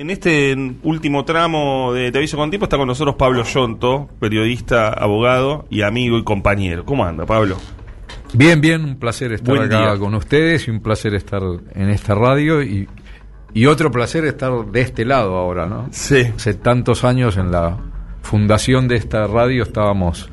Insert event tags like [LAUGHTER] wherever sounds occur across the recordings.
En este último tramo de Te aviso con tiempo está con nosotros Pablo Yonto, periodista, abogado y amigo y compañero. ¿Cómo anda, Pablo? Bien, bien, un placer estar Buen acá día. con ustedes y un placer estar en esta radio y, y otro placer estar de este lado ahora, ¿no? Sí. Hace tantos años en la fundación de esta radio estábamos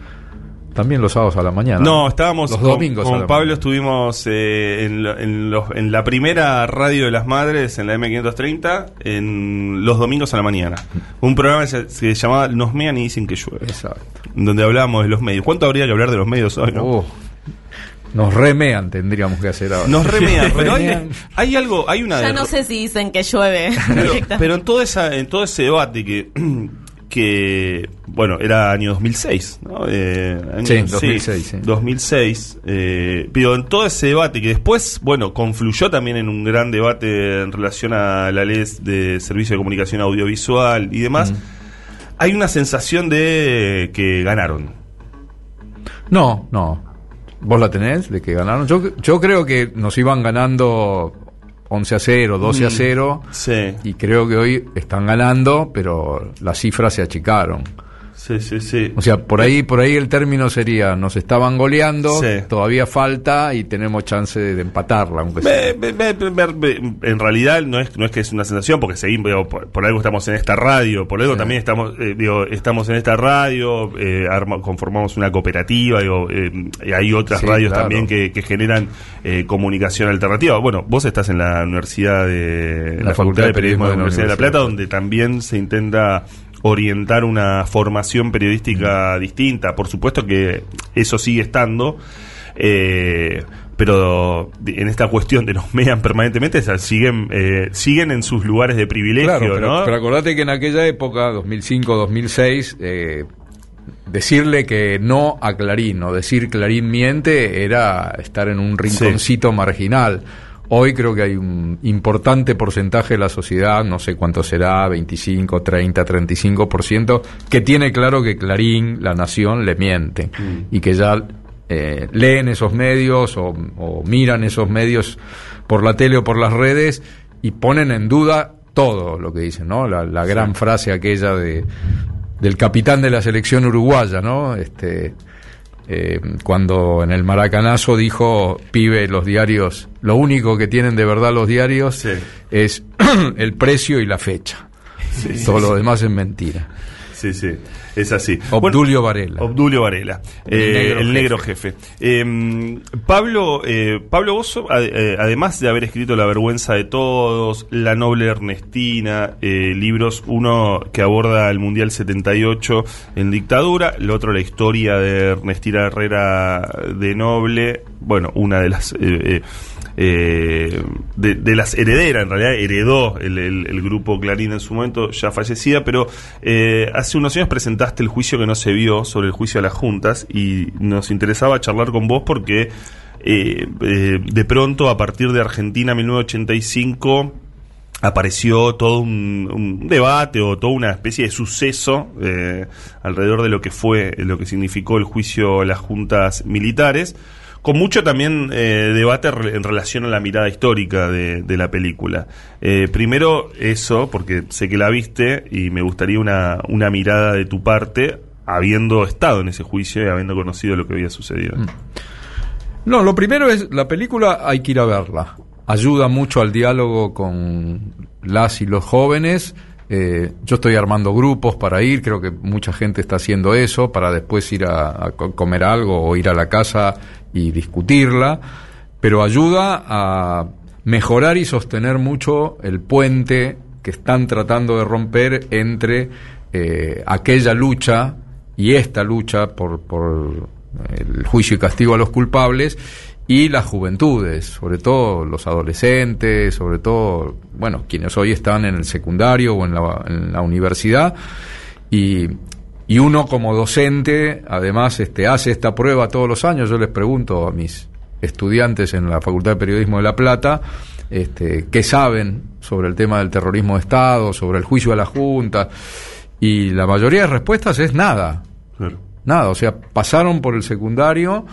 también los sábados a la mañana. No, estábamos los con, domingos. a con la Pablo mañana. estuvimos eh, en, en los- en la primera radio de las madres, en la M530, en los domingos a la mañana. Un programa que se, se llamaba Nos mean y dicen que llueve, Exacto. donde hablábamos de los medios. ¿Cuánto habría que hablar de los medios hoy? no? Oh, nos remean, tendríamos que hacer ahora. Nos remean, [LAUGHS] pero hay, hay algo, hay una Ya no sé si dicen que llueve. Pero, pero en todo esa, en todo ese debate que, que bueno, era año 2006, ¿no? Eh, año- Sí, 2006, sí. 2006. eh, pero en todo ese debate que después, bueno, confluyó también en un gran debate en relación a la ley de servicio de comunicación audiovisual y demás, hay una sensación de que ganaron. No, no. ¿Vos la tenés de que ganaron? Yo, yo creo que nos iban ganando 11 a 0, 12 a 0. Sí, Y creo que hoy están ganando, pero las cifras se achicaron. Sí, sí, sí. O sea, por ahí, por ahí el término sería, nos estaban goleando, Sí. todavía falta y tenemos chance de, de empatarla, aunque sea. Ve- ve- ve- en realidad no es, no es que es una sensación, porque seguimos, digo, por, por algo estamos en esta radio, por algo Sí. también estamos, eh, digo, estamos en esta radio, eh, arma- conformamos una cooperativa, digo, eh, y hay otras Sí, radios claro. también que, que generan eh, comunicación alternativa. Bueno, vos estás en la Universidad de la, Facultad de Periodismo de la Universidad de La Plata, donde también se intenta orientar una formación periodística distinta. Por supuesto que eso sigue estando, eh, pero en esta cuestión de nos [LAUGHS] mean permanentemente, o sea, siguen, eh, siguen en sus lugares de privilegio, Claro, pero, ¿no? pero acordate que en aquella época, 2005-2006, eh, decirle que no a Clarín o decir Clarín miente era estar en un rinconcito marginal. Hoy creo que hay un importante porcentaje de la sociedad, no sé cuánto será, 25, 30, 35%, que tiene claro que Clarín, la nación, le miente y que ya eh, leen esos medios o, o miran esos medios por la tele o por las redes y ponen en duda todo lo que dicen, ¿no? La, la gran frase aquella de del capitán de la selección uruguaya, ¿no? Este eh, cuando en el Maracanazo dijo, pibe, los diarios, lo único que tienen de verdad los diarios Sí. es [CLEARS THROAT] el precio y la fecha. Todo lo demás es mentira. Sí, sí, es así. Bueno, Obdulio Varela. Obdulio Varela, El eh, negro el jefe. negro jefe. Eh, Pablo, eh, Pablo a- eh, además de haber escrito La vergüenza de todos, La noble Ernestina, eh, libros, uno que aborda el Mundial 78 en dictadura, el otro la historia de Ernestina Herrera de Noble, bueno, una de las... eh, eh, eh, de, de las herederas, en realidad heredó el, grupo Clarín en su momento, ya fallecida, pero eh, hace unos años presentaste el juicio que no se vio sobre el juicio a las juntas y nos interesaba charlar con vos porque eh, eh, de pronto a partir de Argentina 1985 apareció todo un, un debate o toda una especie de suceso eh, alrededor de lo que fue, lo que significó el juicio a las juntas militares, con mucho también eh, debate en relación a la mirada histórica de, la película. Eh, primero eso, porque sé que la viste y me gustaría una, una mirada de tu parte, habiendo estado en ese juicio y habiendo conocido lo que había sucedido. No, lo primero es, la película hay que ir a verla. Ayuda mucho al diálogo con las y los jóvenes. Eh, yo estoy armando grupos para ir, creo que mucha gente está haciendo eso, para después ir a, a co- comer algo o ir a la casa y discutirla, pero ayuda a mejorar y sostener mucho el puente que están tratando de romper entre eh, aquella lucha y esta lucha por, por el juicio y castigo a los culpables y las juventudes, sobre todo los adolescentes, sobre todo, bueno, quienes hoy están en el secundario o en la, en la universidad. Y, y uno como docente, además, este, hace esta prueba todos los años. Yo les pregunto a mis estudiantes en la Facultad de Periodismo de La Plata, este, qué saben sobre el tema del terrorismo de Estado, sobre el juicio a la Junta, y la mayoría de respuestas es nada, Claro. nada, o sea, pasaron por el secundario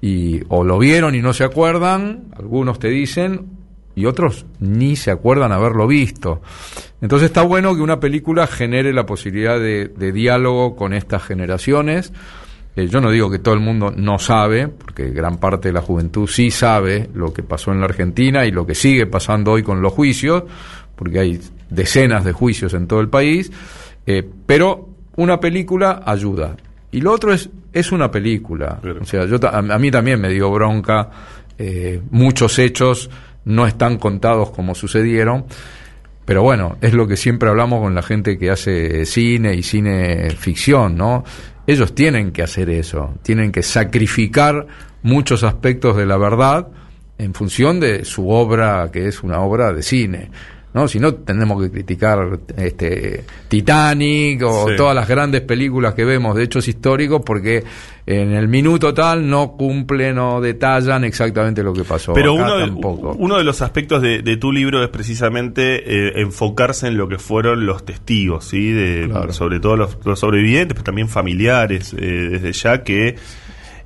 y o lo vieron y no se acuerdan, algunos te dicen, y otros ni se acuerdan haberlo visto. Entonces está bueno que una película genere la posibilidad de, diálogo con estas generaciones. Eh, yo no digo que todo el mundo no sabe, porque gran parte de la juventud sí sabe lo que pasó en la Argentina y lo que sigue pasando hoy con los juicios, porque hay decenas de juicios en todo el país, eh, pero una película ayuda. Y lo otro es, es una película. O sea, yo, a, mí también me dio bronca. Eh, muchos hechos no están contados como sucedieron. Pero bueno, es lo que siempre hablamos con la gente que hace cine y cine ficción, ¿no? Ellos tienen que hacer eso, tienen que sacrificar muchos aspectos de la verdad en función de su obra, que es una obra de cine. ¿No? Si no, tendremos que criticar este, Titanic o todas las grandes películas que vemos de hechos históricos porque en el minuto tal no cumplen o detallan exactamente lo que pasó. Pero uno, de, uno de los aspectos de, tu libro es precisamente eh, enfocarse en lo que fueron los testigos, ¿sí? De, Sobre todo los, sobrevivientes, pero también familiares, eh, desde ya que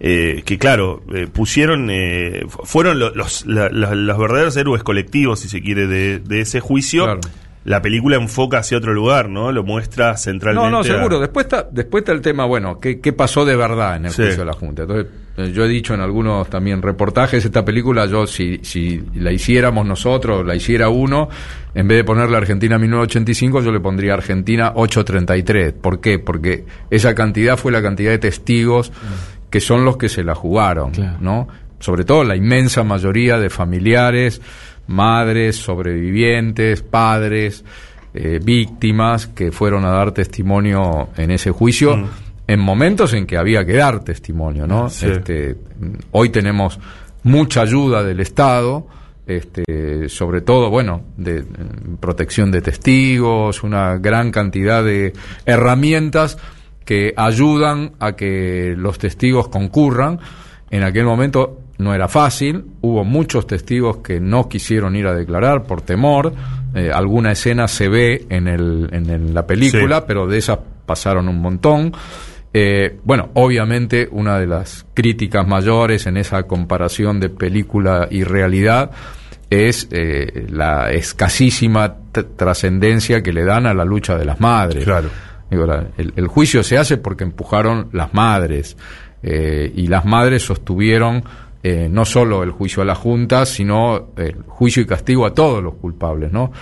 eh, que claro, eh, pusieron, eh, fueron los, los, verdaderos héroes colectivos, si se quiere, de, ese juicio. La película enfoca hacia otro lugar, ¿no? Lo muestra centralmente. No, no, seguro. Después está, después está el tema, bueno, ¿qué, qué pasó de verdad en el juicio de la Junta? Entonces, yo he dicho en algunos también reportajes, esta película, yo si, si la hiciéramos nosotros, la hiciera uno, en vez de ponerle Argentina 1985, yo le pondría Argentina 833. ¿Por qué? Porque esa cantidad fue la cantidad de testigos que son los que se la jugaron, ¿no? Sobre todo la inmensa mayoría de familiares, madres, sobrevivientes, padres, eh, víctimas que fueron a dar testimonio en ese juicio. Mm. En momentos en que había que dar testimonio, ¿no? Este, hoy tenemos mucha ayuda del Estado, este, sobre todo, bueno, de, protección de testigos, una gran cantidad de herramientas que ayudan a que los testigos concurran. En aquel momento no era fácil, hubo muchos testigos que no quisieron ir a declarar por temor, eh, alguna escena se ve en, el, en la película, pero de esas pasaron un montón. Eh, bueno, obviamente una de las críticas mayores en esa comparación de película y realidad es eh, la escasísima trascendencia que le dan a la lucha de las madres. Claro el, juicio se hace porque empujaron las madres eh, y las madres sostuvieron eh, no solo el juicio a la Junta, sino el juicio y castigo a todos los culpables. ¿no?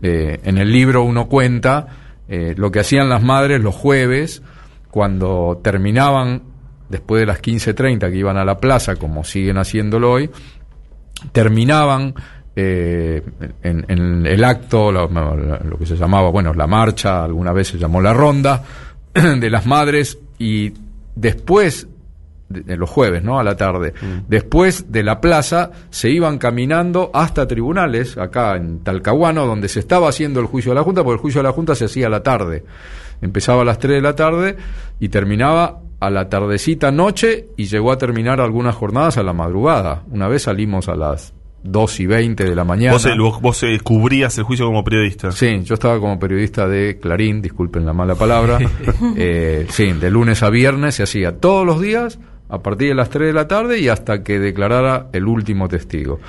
Eh, en el libro uno cuenta lo que hacían las madres los jueves cuando terminaban, después de las 15.30 que iban a la plaza, como siguen haciéndolo hoy, terminaban eh, en, el acto, lo, que se llamaba, bueno, la marcha, alguna vez se llamó la ronda [CLEARS THROAT] de las madres, y después, de, los jueves, ¿no? A la tarde, mm. después de la plaza, se iban caminando hasta tribunales, acá en Talcahuano, donde se estaba haciendo el juicio de la Junta, porque el juicio de la Junta se hacía a la tarde. Empezaba a las 3 de la tarde y terminaba a la tardecita noche y llegó a terminar algunas jornadas a la madrugada. Una vez salimos a las 2 y 20 de la mañana. ¿Vos, vos, eh, cubrías el juicio como periodista? Sí, yo estaba como periodista de Clarín, disculpen la mala palabra. [LAUGHS] eh, sí, de lunes a viernes se hacía todos los días a partir de las 3 de la tarde y hasta que declarara el último testigo.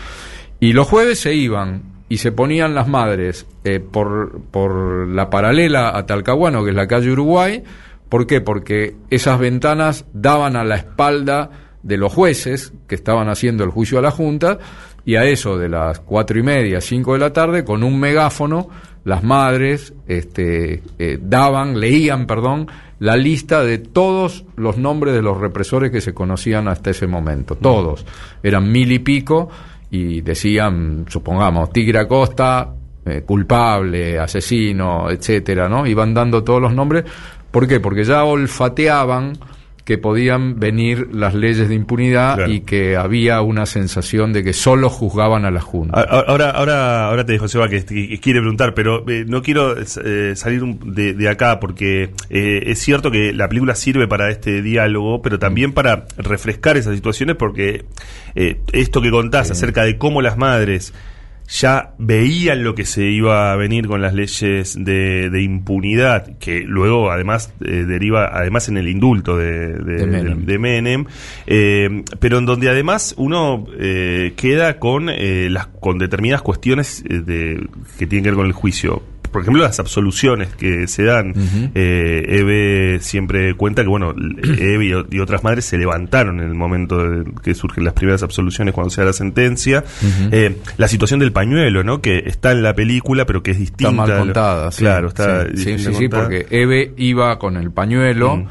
Y los jueves se iban y se ponían las madres eh, por, por la paralela a Talcahuano, que es la calle Uruguay. ¿Por qué? Porque esas ventanas daban a la espalda de los jueces que estaban haciendo el juicio a la Junta y a eso de las cuatro y media, cinco de la tarde, con un megáfono, las madres este, eh, daban, leían, perdón, la lista de todos los nombres de los represores que se conocían hasta ese momento, todos, eran mil y pico, y decían, supongamos, Tigre Acosta, eh, culpable, asesino, etcétera, ¿no? Iban dando todos los nombres. ¿Por qué? Porque ya olfateaban que podían venir las leyes de impunidad y que había una sensación de que solo juzgaban a la Junta. Ahora, ahora, ahora te dijo Seba que, quiere preguntar, pero eh, no quiero eh, salir de, acá porque eh, es cierto que la película sirve para este diálogo, pero también para refrescar esas situaciones porque esto que contás acerca de cómo las madres ya veían lo que se iba a venir con las leyes de, impunidad, que luego además eh, deriva además en el indulto de, de, Menem, eh, pero en donde además uno eh, queda con, las, con determinadas cuestiones de, que tienen que ver con el juicio por ejemplo, las absoluciones que se dan. eh, Eve siempre cuenta que, bueno, [CLEARS THROAT] Eve y, otras madres se levantaron en el momento de que surgen las primeras absoluciones cuando se da la sentencia. eh, la situación del pañuelo, ¿no? Que está en la película, pero que es distinta. Está mal contada, Claro, está. Sí, sí, sí, porque Eve iba con el pañuelo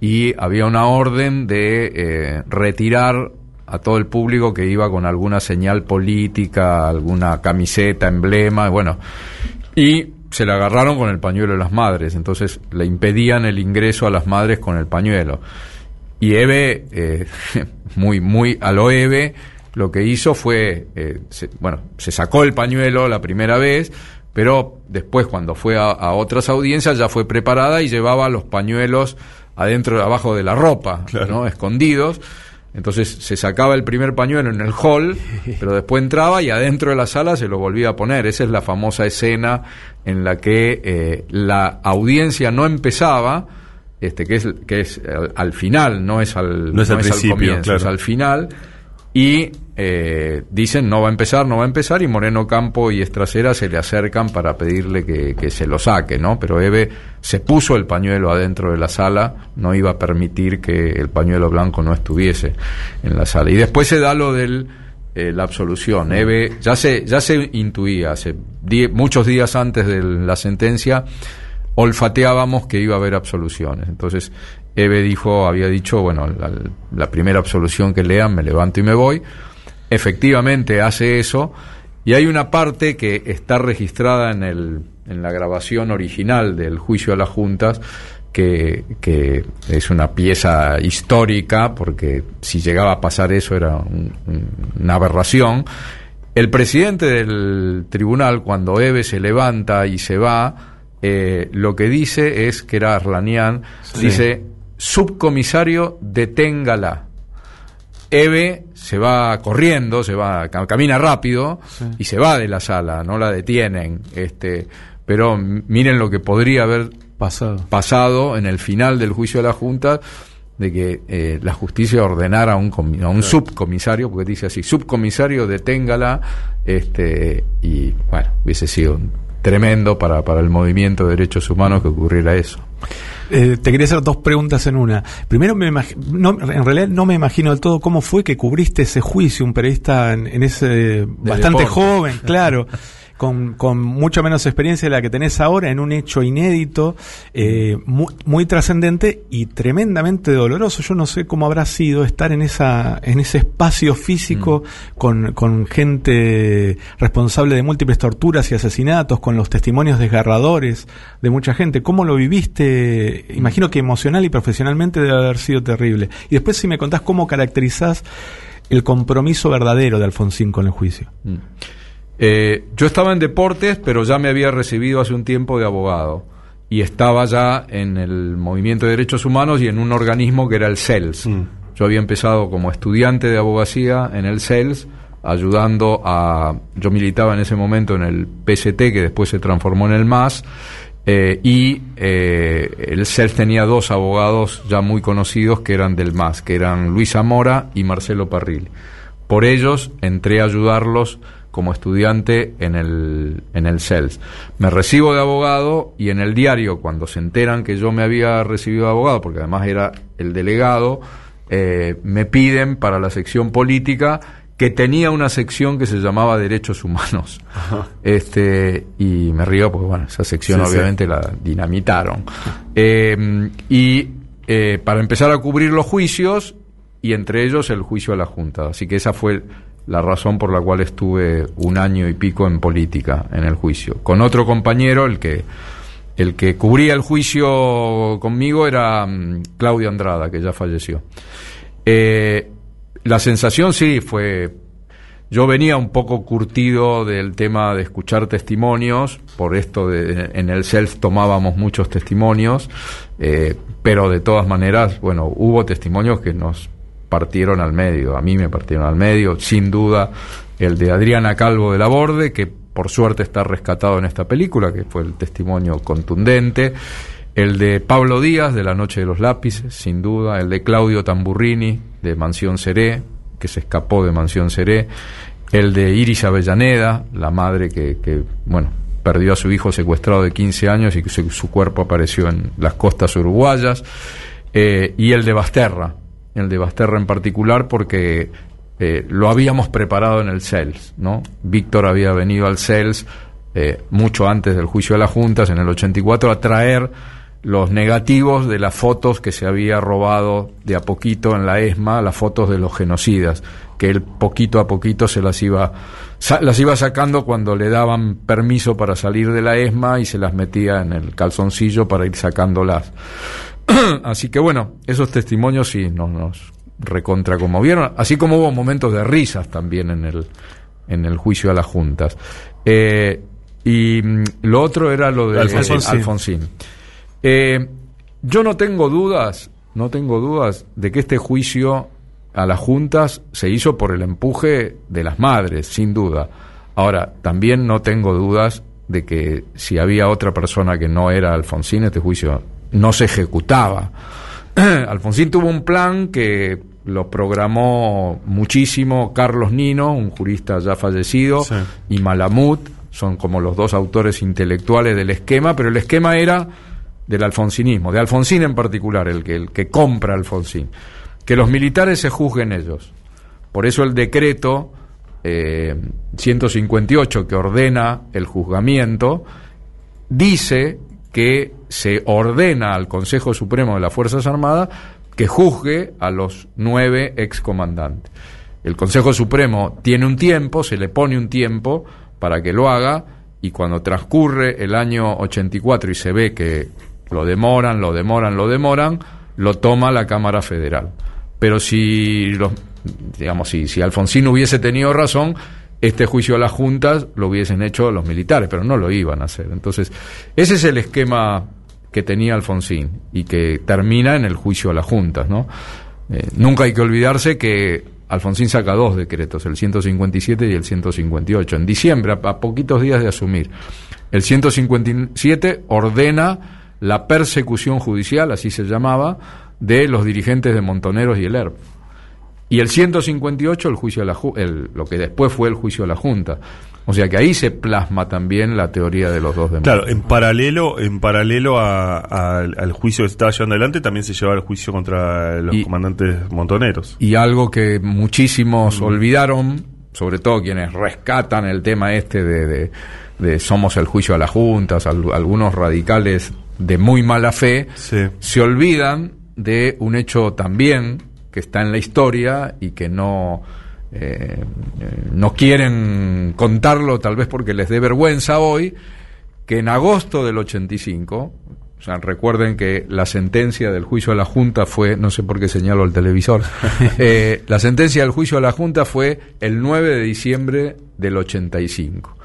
y había una orden de eh, retirar a todo el público que iba con alguna señal política, alguna camiseta, emblema, bueno, y se la agarraron con el pañuelo de las madres, entonces le impedían el ingreso a las madres con el pañuelo. Y Eve, eh, [LAUGHS] muy, muy a lo Eve, lo que hizo fue, eh, bueno, se sacó el pañuelo la primera vez, pero después cuando fue a, otras audiencias ya fue preparada y llevaba los pañuelos adentro, abajo de la ropa, ¿no? Escondidos entonces se sacaba el primer pañuelo en el hall, [LAUGHS] pero después entraba y adentro de la sala se lo volvía a poner. Esa es la famosa escena en la que eh, la audiencia no empezaba, este, que es, que es al, final, no es al, no es al, comienzo, es al final y eh, dicen no va a empezar, no va a empezar y Moreno Campo y Estracera se le acercan para pedirle que, se lo saque, ¿no? Pero Eve se puso el pañuelo adentro de la sala, no iba a permitir que el pañuelo blanco no estuviese en la sala. Y después se da lo de eh, la absolución. Eve ya se, ya se intuía, hace muchos días antes de la sentencia, olfateábamos que iba a haber absoluciones. Entonces Eve dijo, había dicho, bueno, la, primera absolución que lean, me levanto y me voy. Efectivamente hace eso. Y hay una parte que está registrada en, el, en la grabación original del juicio a las juntas, que, que, es una pieza histórica, porque si llegaba a pasar eso era una aberración. El presidente del tribunal, cuando Eve se levanta y se va, eh, lo que dice es que era Arlanian, dice, subcomisario, deténgala. Eve se va corriendo, se va, camina rápido y se va de la sala, no la detienen. Este, pero miren lo que podría haber pasado, pasado en el final del juicio de la Junta de que eh, la justicia ordenara a un, a un subcomisario, porque dice así, subcomisario, deténgala, este, y bueno, hubiese sido tremendo para, para el movimiento de derechos humanos que ocurriera eso. Eh, te quería hacer dos preguntas en una. Primero, me no, en realidad no me imagino del todo cómo fue que cubriste ese juicio, un periodista en, ese bastante joven, claro. [LAUGHS] con, con mucha menos experiencia de la que tenés ahora, en un hecho inédito, eh, muy, trascendente y tremendamente doloroso. Yo no sé cómo habrá sido estar en esa, en ese espacio físico mm. con, con gente responsable de múltiples torturas y asesinatos, con los testimonios desgarradores de mucha gente. ¿Cómo lo viviste? Imagino que emocional y profesionalmente debe haber sido terrible. Y después si me contás cómo caracterizás el compromiso verdadero de Alfonsín con el juicio. Mm. Eh, yo estaba en deportes, pero ya me había recibido hace un tiempo de abogado y estaba ya en el movimiento de derechos humanos y en un organismo que era el CELS. Mm. Yo había empezado como estudiante de abogacía en el CELS, ayudando a... Yo militaba en ese momento en el PST, que después se transformó en el MAS, eh, y eh, el CELS tenía dos abogados ya muy conocidos que eran del MAS, que eran Luis Zamora y Marcelo Parril. Por ellos entré a ayudarlos como estudiante en el, en el CELS. Me recibo de abogado y en el diario, cuando se enteran que yo me había recibido de abogado, porque además era el delegado, eh, me piden para la sección política que tenía una sección que se llamaba Derechos Humanos. Este, y me río porque, bueno, esa sección obviamente la dinamitaron. Eh, y eh, para empezar a cubrir los juicios, y entre ellos el juicio a la Junta. Así que esa fue la razón por la cual estuve un año y pico en política, en el juicio. Con otro compañero, el que, el que cubría el juicio conmigo era mm, Claudio Andrada, que ya falleció. Eh, la sensación sí fue... Yo venía un poco curtido del tema de escuchar testimonios, por esto de, en el self tomábamos muchos testimonios, eh, pero de todas maneras, bueno, hubo testimonios que nos partieron al medio, a mí me partieron al medio, sin duda el de Adriana Calvo de la Borde, que por suerte está rescatado en esta película, que fue el testimonio contundente, el de Pablo Díaz de La Noche de los Lápices, sin duda, el de Claudio Tamburrini de Mansión Seré, que se escapó de Mansión Seré, el de Iris Avellaneda, la madre que, bueno, perdió a su hijo secuestrado de 15 años y que su, cuerpo apareció en las costas uruguayas, eh, y el de Basterra, el de Basterra en particular porque eh, lo habíamos preparado en el CELS, ¿no? Víctor había venido al CELS eh, mucho antes del juicio de las juntas, en el 84, a traer los negativos de las fotos que se había robado de a poquito en la ESMA, las fotos de los genocidas, que él poquito a poquito se las iba, las iba sacando cuando le daban permiso para salir de la ESMA y se las metía en el calzoncillo para ir sacándolas. [CLEARS THROAT] Así que bueno, esos testimonios sí nos, nos recontra conmovieron, así como hubo momentos de risas también en el, en el juicio a las juntas. Eh, y mm, lo otro era lo de Alfonsín. Eh, yo no tengo dudas, no tengo dudas de que este juicio a las juntas se hizo por el empuje de las madres, sin duda. Ahora, también no tengo dudas de que si había otra persona que no era Alfonsín, este juicio no se ejecutaba. [CLEARS THROAT] Alfonsín tuvo un plan que lo programó muchísimo Carlos Nino, un jurista ya fallecido, y Malamud, son como los dos autores intelectuales del esquema, pero el esquema era del alfonsinismo, de Alfonsín en particular, el que, el que compra Alfonsín. Que los militares se juzguen ellos. Por eso el decreto 158 eh, que ordena el juzgamiento dice que se ordena al Consejo Supremo de las Fuerzas Armadas que juzgue a los nueve excomandantes. El Consejo Supremo tiene un tiempo, se le pone un tiempo para que lo haga y cuando transcurre el año 84 y se ve que lo demoran, lo demoran, lo demoran, lo toma la Cámara Federal. Pero si, los, digamos, si, si Alfonsín hubiese tenido razón, este juicio a las juntas lo hubiesen hecho los militares, pero no lo iban a hacer. Entonces, ese es el esquema que tenía Alfonsín y que termina en el juicio a las juntas, ¿no? Eh, nunca hay que olvidarse que Alfonsín saca dos decretos, el 157 y el 158, en diciembre, a poquitos días de asumir. El 157 ordena la persecución judicial, así se llamaba, de los dirigentes de Montoneros y el ERP. Y el 158, el juicio a la, lo que después fue el juicio a la Junta. O sea que ahí se plasma también la teoría de los dos demás. Claro, en paralelo, en paralelo al juicio que se estaba llevando adelante, también se llevaba el juicio contra los comandantes montoneros. Y algo que muchísimos mm. olvidaron, sobre todo quienes rescatan el tema este de, de, somos el juicio a las juntas, algunos radicales de muy mala fe, se olvidan de un hecho también que está en la historia y que no, eh, no quieren contarlo tal vez porque les dé vergüenza hoy, que en agosto del 85, o sea, recuerden que la sentencia del juicio a la Junta fue, no sé por qué señalo el televisor, [LAUGHS] eh, la sentencia del juicio a la Junta fue el 9 de diciembre del 85.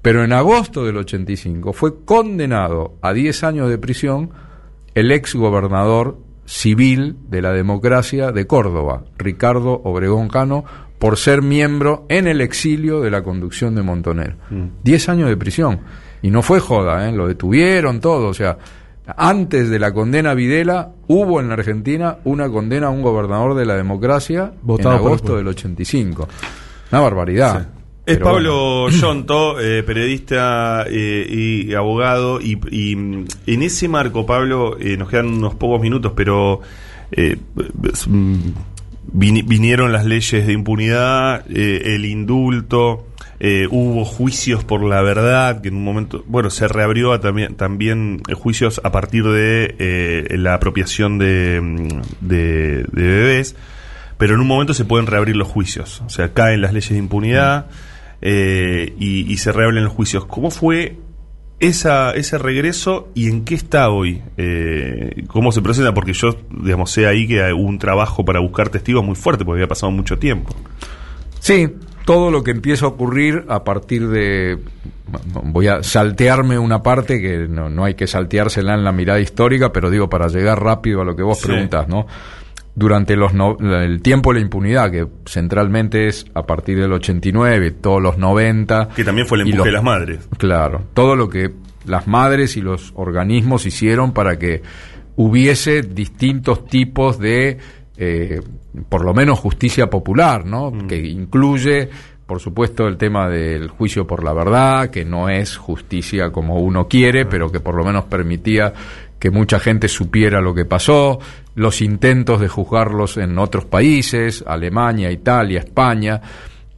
Pero en agosto del 85 fue condenado a 10 años de prisión el ex gobernador civil de la democracia de Córdoba, Ricardo Obregón Cano, por ser miembro en el exilio de la conducción de Montoner. 10 mm. años de prisión. Y no fue joda, ¿eh? lo detuvieron todo. O sea, antes de la condena a Videla, hubo en la Argentina una condena a un gobernador de la democracia en agosto del 85. Una barbaridad. Es Pablo Yonto, eh, periodista eh, y abogado, y, en ese marco, Pablo, eh, nos quedan unos pocos minutos, pero mm, vinieron las leyes de impunidad, el indulto, hubo juicios por la verdad, que en un momento, bueno, se reabrió también, también juicios a partir de la apropiación de, mm, de, bebés pero en un momento se pueden reabrir los juicios. O sea, caen las leyes de impunidad, eh, y, se reabren los juicios. ¿Cómo fue esa, ese regreso y en qué está hoy? Eh, ¿Cómo se presenta? Porque yo, digamos, sé ahí que hubo un trabajo para buscar testigos muy fuerte, porque había pasado mucho tiempo. Sí, todo lo que empieza a ocurrir a partir de... Voy a saltearme una parte que no, hay que salteársela en la mirada histórica, pero digo, para llegar rápido a lo que vos preguntas, ¿no? Durante los el tiempo de la impunidad, que centralmente es a partir del 89, todos los 90. Que también fue el empuje de las madres. Claro, todo lo que las madres y los organismos hicieron para que hubiese distintos tipos de, eh, por lo menos, justicia popular, ¿no? Mm. Que incluye por supuesto, el tema del juicio por la verdad, que no es justicia como uno quiere, pero que por lo menos permitía que mucha gente supiera lo que pasó, los intentos de juzgarlos en otros países, Alemania, Italia, España,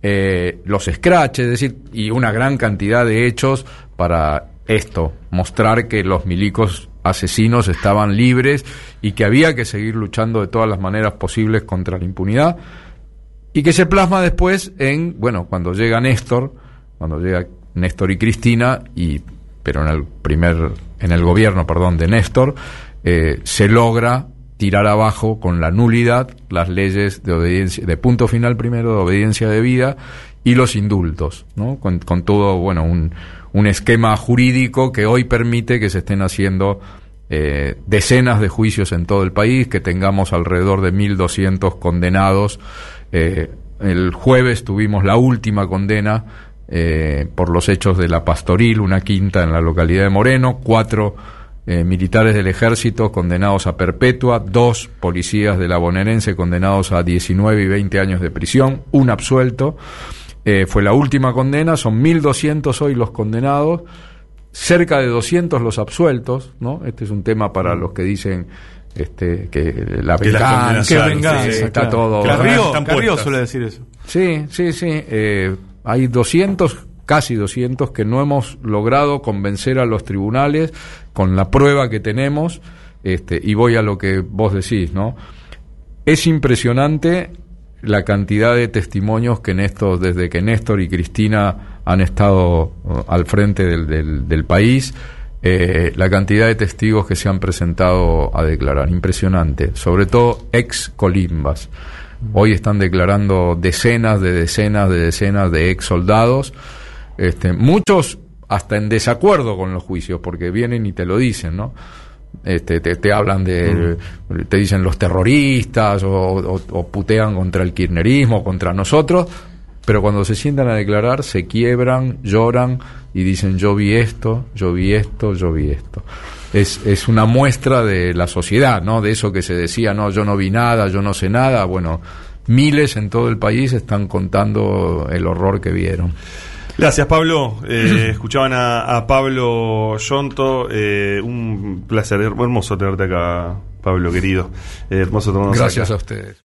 eh, los scratches, es decir, y una gran cantidad de hechos para esto, mostrar que los milicos asesinos estaban libres y que había que seguir luchando de todas las maneras posibles contra la impunidad y que se plasma después en, bueno, cuando llega Néstor, cuando llega Néstor y Cristina, y, pero en el primer, en el gobierno, perdón, de Néstor, eh, se logra tirar abajo con la nulidad las leyes de obediencia, de punto final primero, de obediencia de vida, y los indultos, ¿no? Con, todo, bueno, un, un esquema jurídico que hoy permite que se estén haciendo eh, decenas de juicios en todo el país, que tengamos alrededor de 1.200 condenados eh, el jueves tuvimos la última condena eh, por los hechos de la Pastoril, una quinta en la localidad de Moreno, cuatro eh, militares del ejército condenados a perpetua, dos policías de la bonaerense condenados a 19 y 20 años de prisión, un absuelto. fue la última condena, son 1.200 hoy los condenados, cerca de 200 los absueltos, ¿no? Este es un tema para los que dicen este, que la venganza, está todo. Carrió, suele decir eso. Sí, sí, sí. Eh, hay 200, casi 200, que no hemos logrado convencer a los tribunales con la prueba que tenemos. Este, y voy a lo que vos decís, ¿no? Es impresionante la cantidad de testimonios que Néstor, desde que Néstor y Cristina han estado uh, al frente del, del, del país, eh, la cantidad de testigos que se han presentado a declarar, impresionante, sobre todo ex colimbas. Hoy están declarando decenas de decenas de decenas de ex soldados, este, muchos hasta en desacuerdo con los juicios, porque vienen y te lo dicen, ¿no? Este, te, hablan de, te dicen los terroristas o, o, putean contra el kirchnerismo, contra nosotros, pero cuando se sientan a declarar se quiebran, lloran y dicen yo vi esto, yo vi esto, yo vi esto. Es, es una muestra de la sociedad, ¿no? De eso que se decía, no, yo no vi nada, yo no sé nada. Bueno, miles en todo el país están contando el horror que vieron. Gracias, Pablo. Eh, [CLEARS THROAT] escuchaban a, Pablo Yonto. Eh, un placer, hermoso tenerte acá, Pablo, querido. Eh, hermoso Gracias a ustedes.